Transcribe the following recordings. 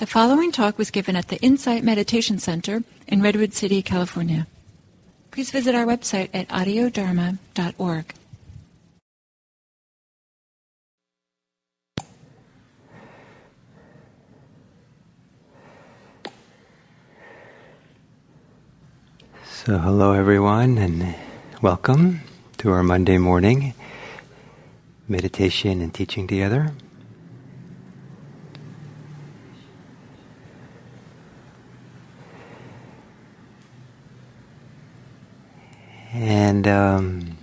The following talk was given at the Insight Meditation Center in Redwood City, California. Please visit our website at audiodharma.org. So, hello everyone, and welcome to our Monday morning meditation and teaching together. And um,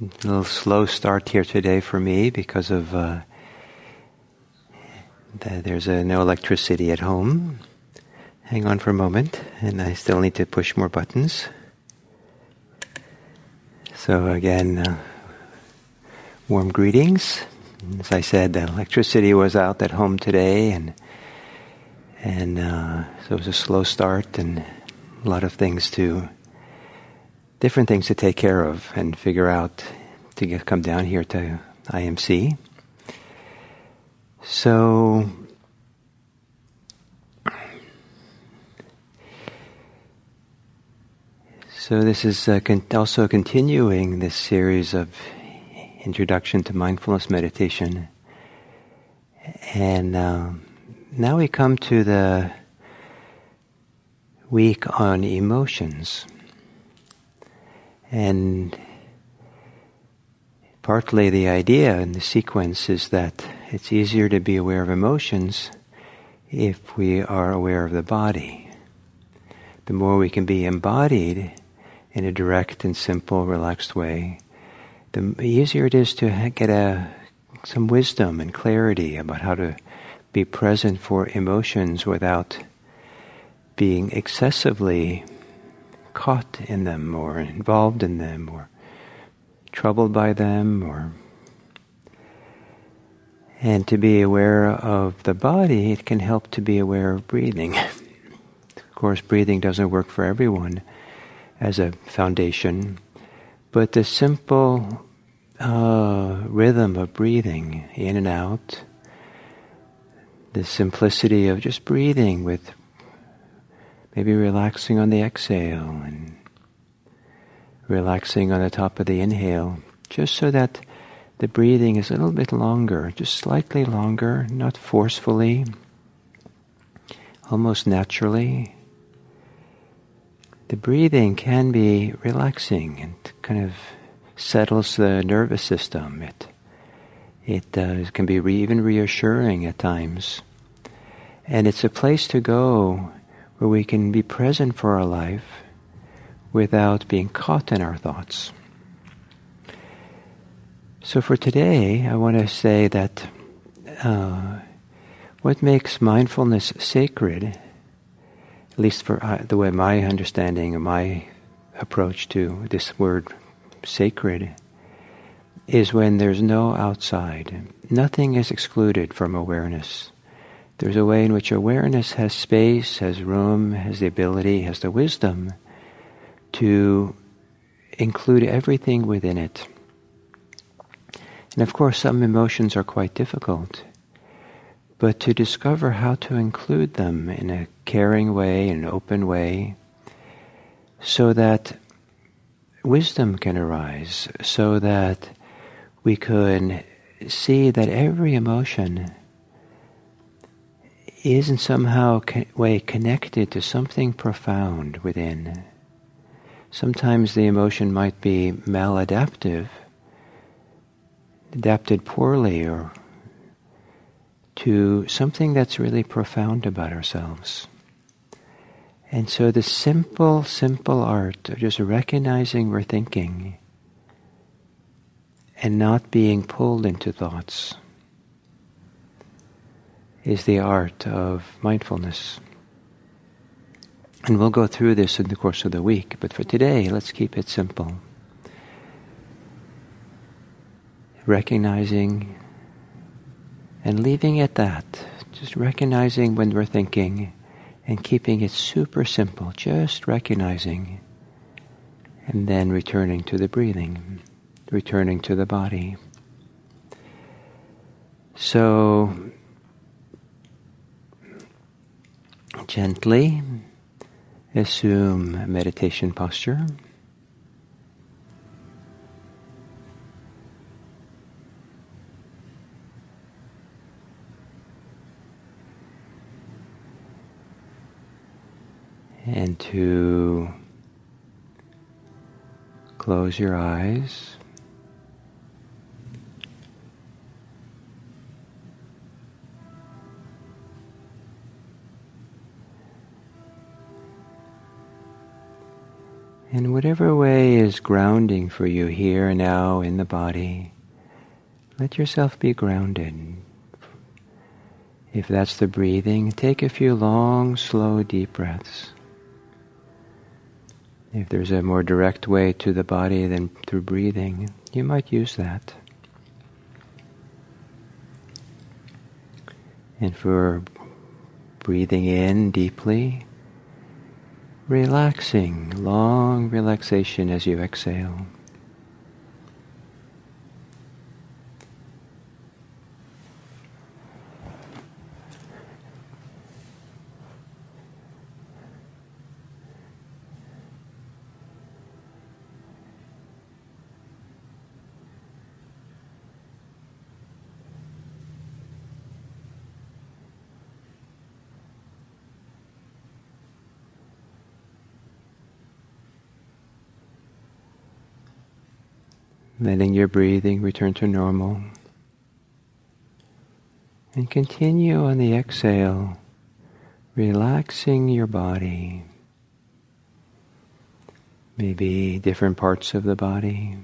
a little slow start here today for me because of uh, the, there's no electricity at home. Hang on for a moment, and I still need to push more buttons. So again, uh, warm greetings. As I said, the electricity was out at home today, and and uh, so it was a slow start and a lot of things to different things to take care of and figure out to get, come down here to IMC. So, so this is con- also continuing this series of introduction to mindfulness meditation, and uh, now we come to the week on emotions. And partly the idea in the sequence is that it's easier to be aware of emotions if we are aware of the body. The more we can be embodied in a direct and simple, relaxed way, the easier it is to get a, some wisdom and clarity about how to be present for emotions without being excessively caught in them or involved in them or troubled by them or and to be aware of the body it can help to be aware of breathing. Of course breathing doesn't work for everyone as a foundation but the simple uh, rhythm of breathing in and out the simplicity of just breathing with Maybe relaxing on the exhale and relaxing on the top of the inhale, just so that the breathing is a little bit longer, just slightly longer, not forcefully, almost naturally. The breathing can be relaxing and kind of settles the nervous system. It it uh, can be re- even reassuring at times, and it's a place to go where we can be present for our life without being caught in our thoughts. So for today, I want to say that uh, what makes mindfulness sacred, at least for uh, the way my understanding of my approach to this word sacred, is when there's no outside. Nothing is excluded from awareness. There's a way in which awareness has space, has room, has the ability, has the wisdom to include everything within it. And of course, some emotions are quite difficult. But to discover how to include them in a caring way, in an open way, so that wisdom can arise, so that we can see that every emotion is in somehow way connected to something profound within. Sometimes the emotion might be maladaptive, adapted poorly, or to something that's really profound about ourselves. And so the simple, simple art of just recognizing we're thinking and not being pulled into thoughts is the art of mindfulness. And we'll go through this in the course of the week, but for today, let's keep it simple. Recognizing and leaving at that, just recognizing when we're thinking and keeping it super simple, just recognizing and then returning to the breathing, returning to the body. So Gently assume meditation posture. And to close your eyes. In whatever way is grounding for you here now in the body, let yourself be grounded. If that's the breathing, take a few long, slow, deep breaths. If there's a more direct way to the body than through breathing, you might use that. And for breathing in deeply, relaxing, long relaxation as you exhale. Letting your breathing return to normal. And continue on the exhale, relaxing your body. Maybe different parts of the body.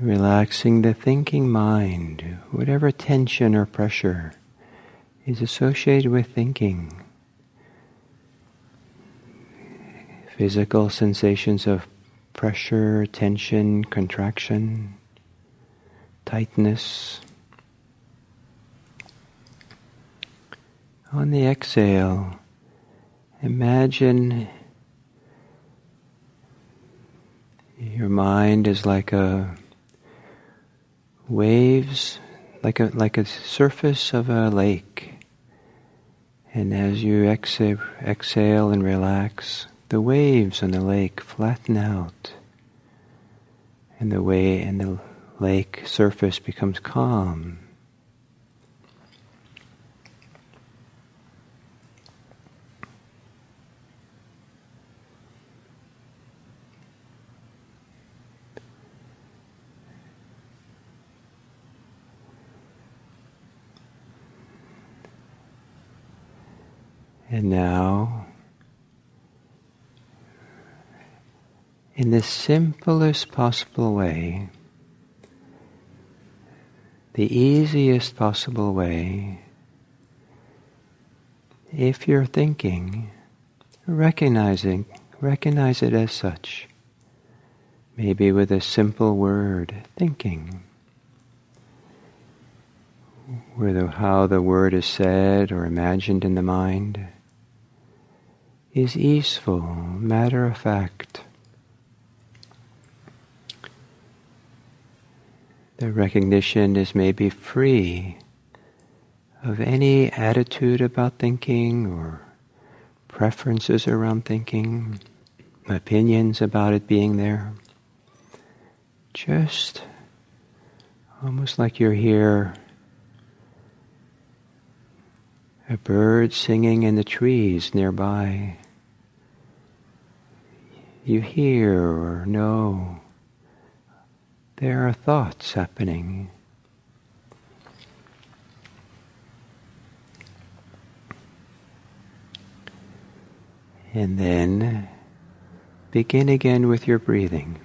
Relaxing the thinking mind, whatever tension or pressure is associated with thinking. Physical sensations of pressure, tension, contraction, tightness. On the exhale, imagine your mind is like a waves like a like a surface of a lake. And as you exhale, exhale and relax, the waves on the lake flatten out, and the way and the lake surface becomes calm. And now, in the simplest possible way, the easiest possible way, if you're thinking, recognizing, recognize it as such. Maybe with a simple word, thinking. Whether how the word is said or imagined in the mind is easeful, matter of fact. The recognition is maybe free of any attitude about thinking or preferences around thinking, opinions about it being there. Just almost like you're here a bird singing in the trees nearby. You hear or know there are thoughts happening. And then begin again with your breathing.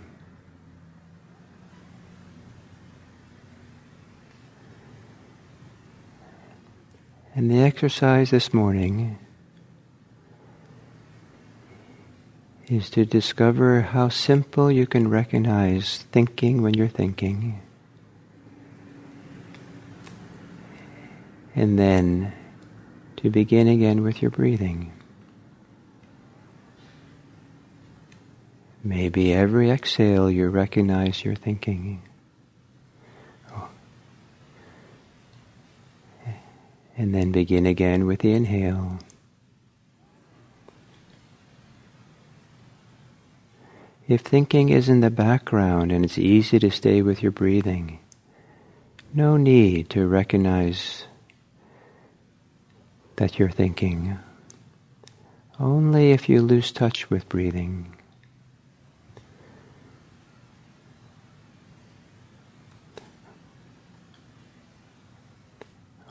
And the exercise this morning is to discover how simple you can recognize thinking when you're thinking. And then to begin again with your breathing. Maybe every exhale you recognize your thinking. And then begin again with the inhale. If thinking is in the background and it's easy to stay with your breathing, no need to recognize that you're thinking. Only if you lose touch with breathing.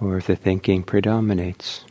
Or if the thinking predominates.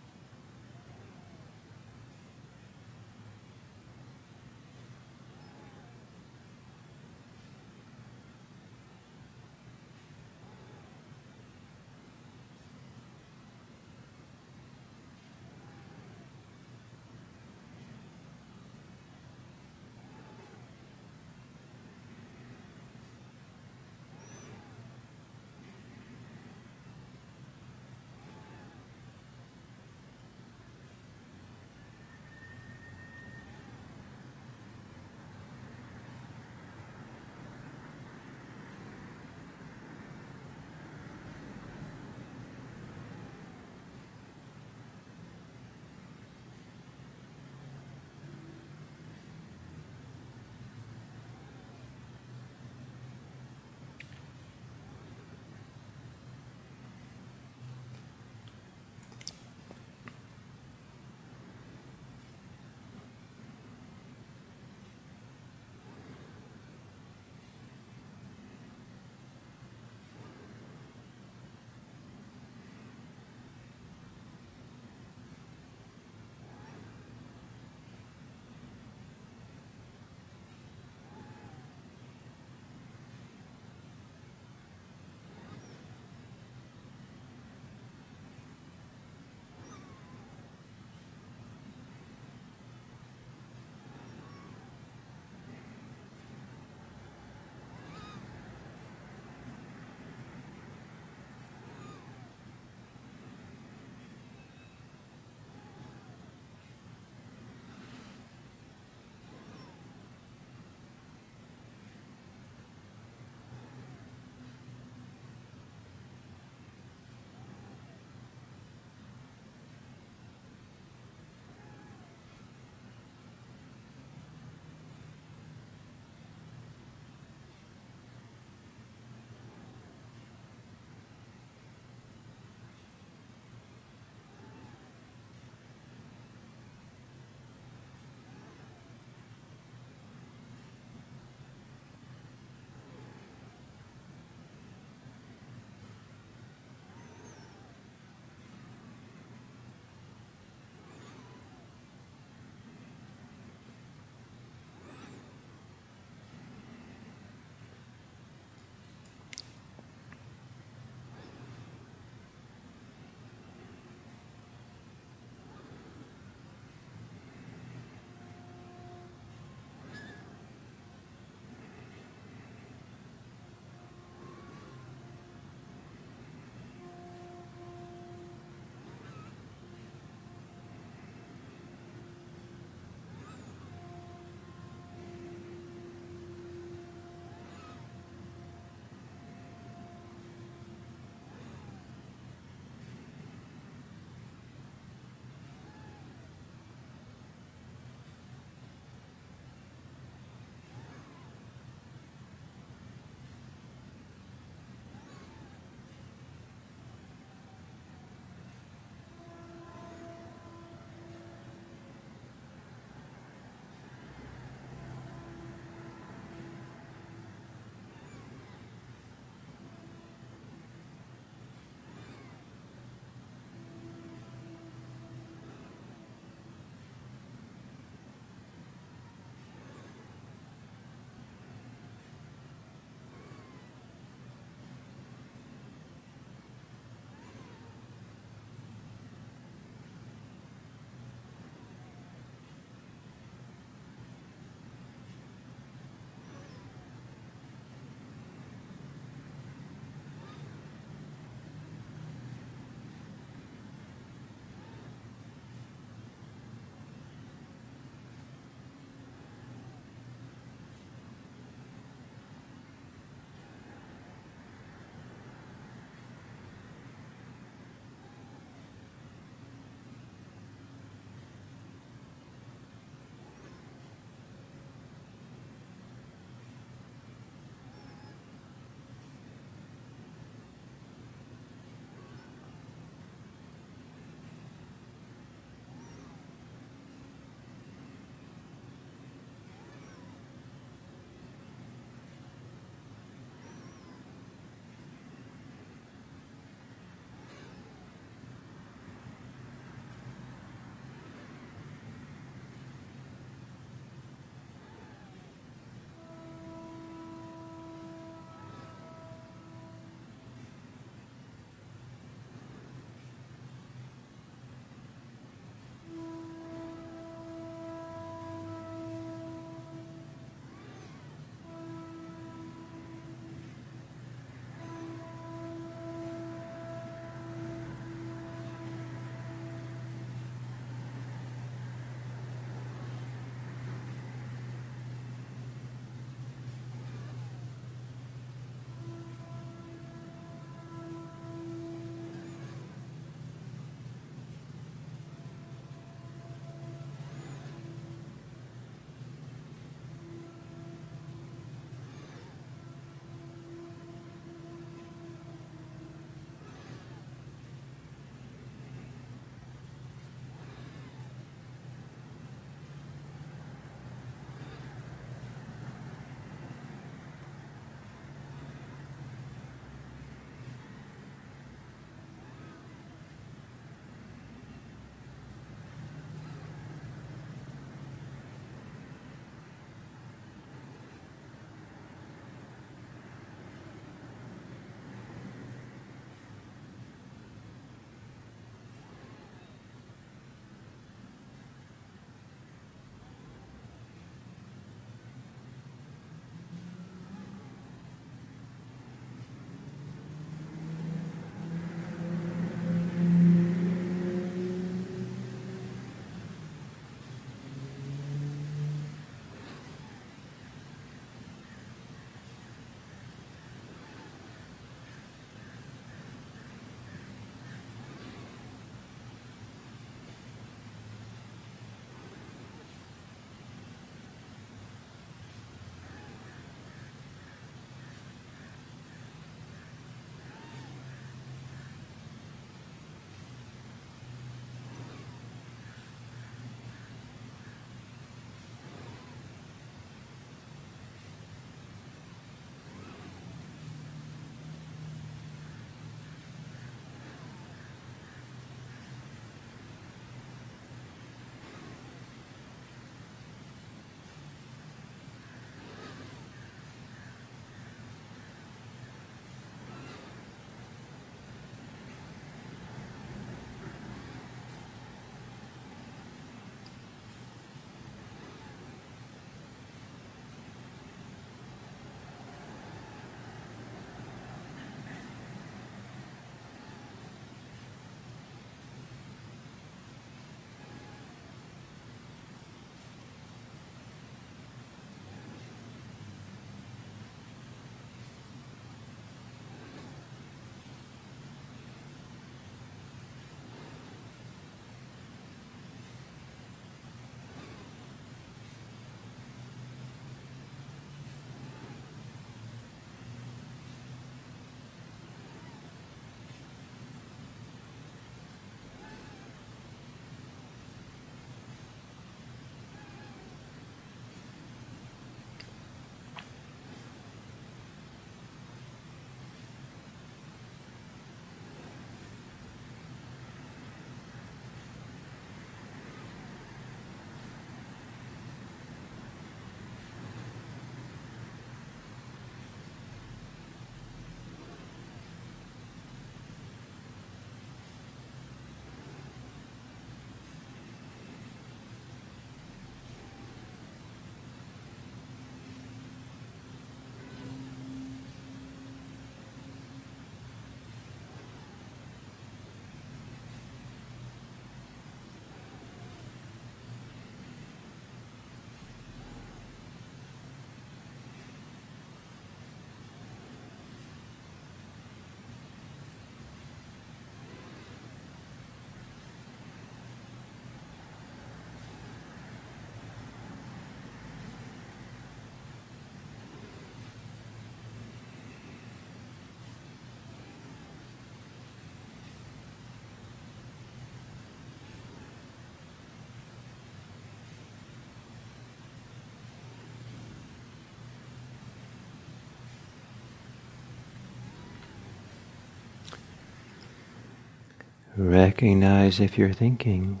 Recognize if you're thinking.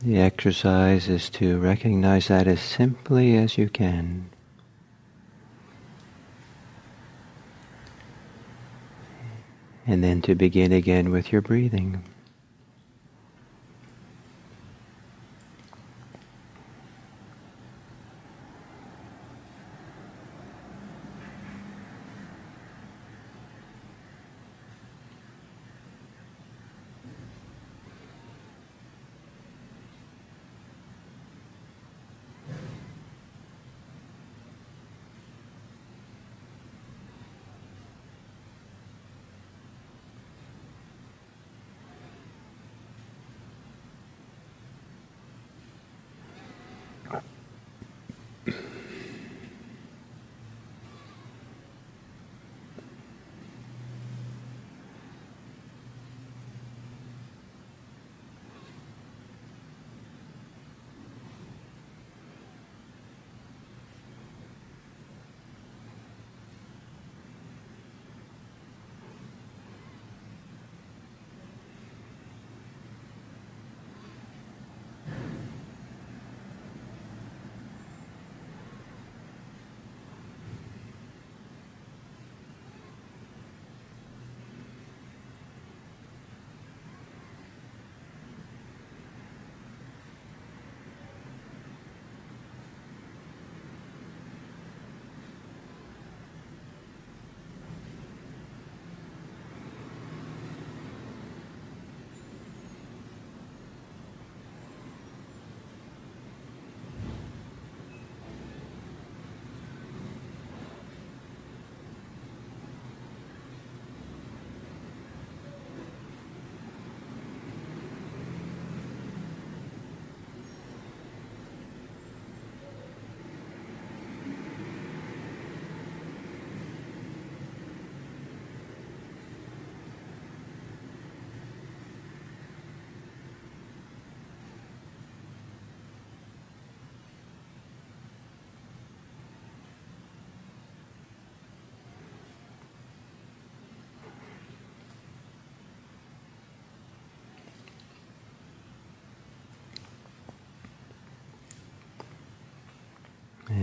The exercise is to recognize that as simply as you can. And then to begin again with your breathing.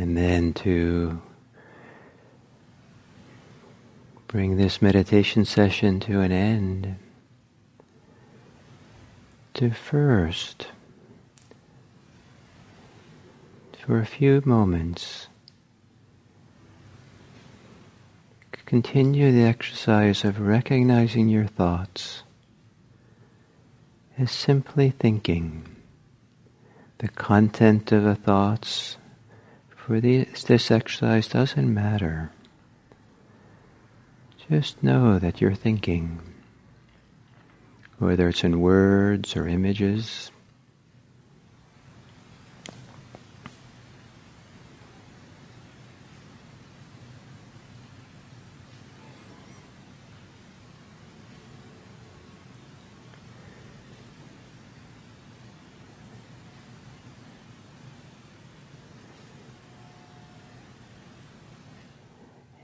And then to bring this meditation session to an end, to first, for a few moments, continue the exercise of recognizing your thoughts as simply thinking. The content of the thoughts for this, this exercise doesn't matter. Just know that you're thinking, whether it's in words or images.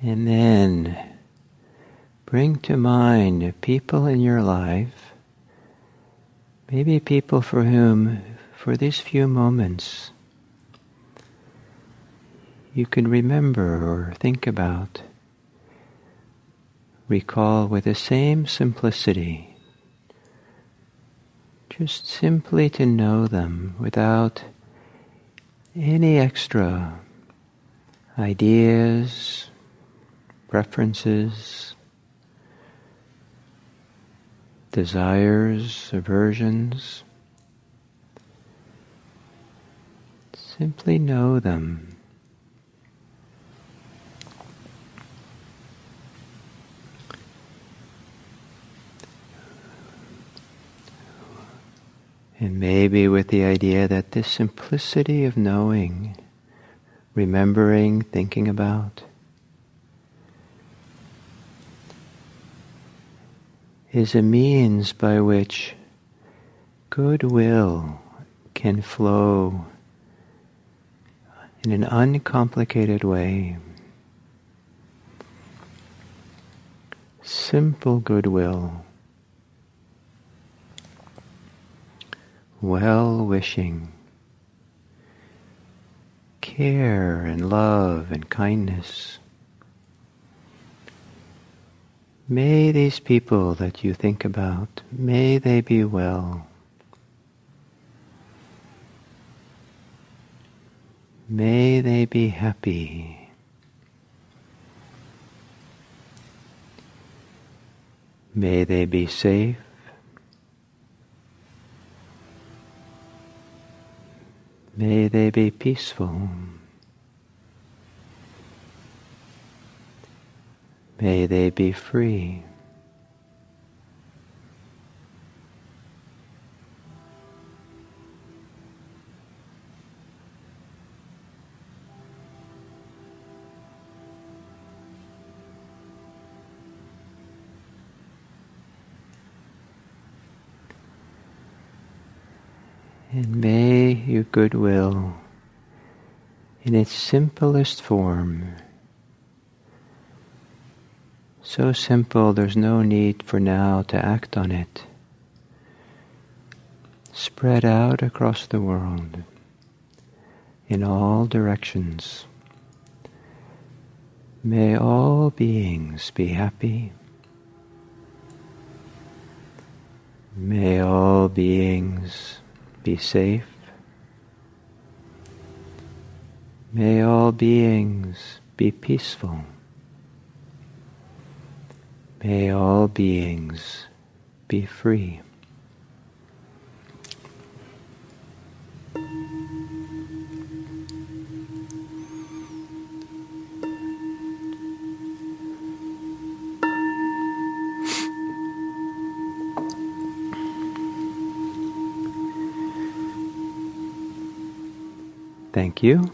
And then bring to mind people in your life, maybe people for whom, for these few moments, you can remember or think about, recall with the same simplicity, just simply to know them without any extra ideas preferences, desires, aversions. Simply know them. And maybe with the idea that this simplicity of knowing, remembering, thinking about, is a means by which goodwill can flow in an uncomplicated way. simple goodwill, well wishing, care and love and kindness. May these people that you think about, may they be well. May they be happy. May they be safe. May they be peaceful. May they be free. And may your goodwill, in its simplest form, so simple there's no need for now to act on it, spread out across the world in all directions. May all beings be happy. May all beings be safe. May all beings be peaceful. May all beings be free. Thank you.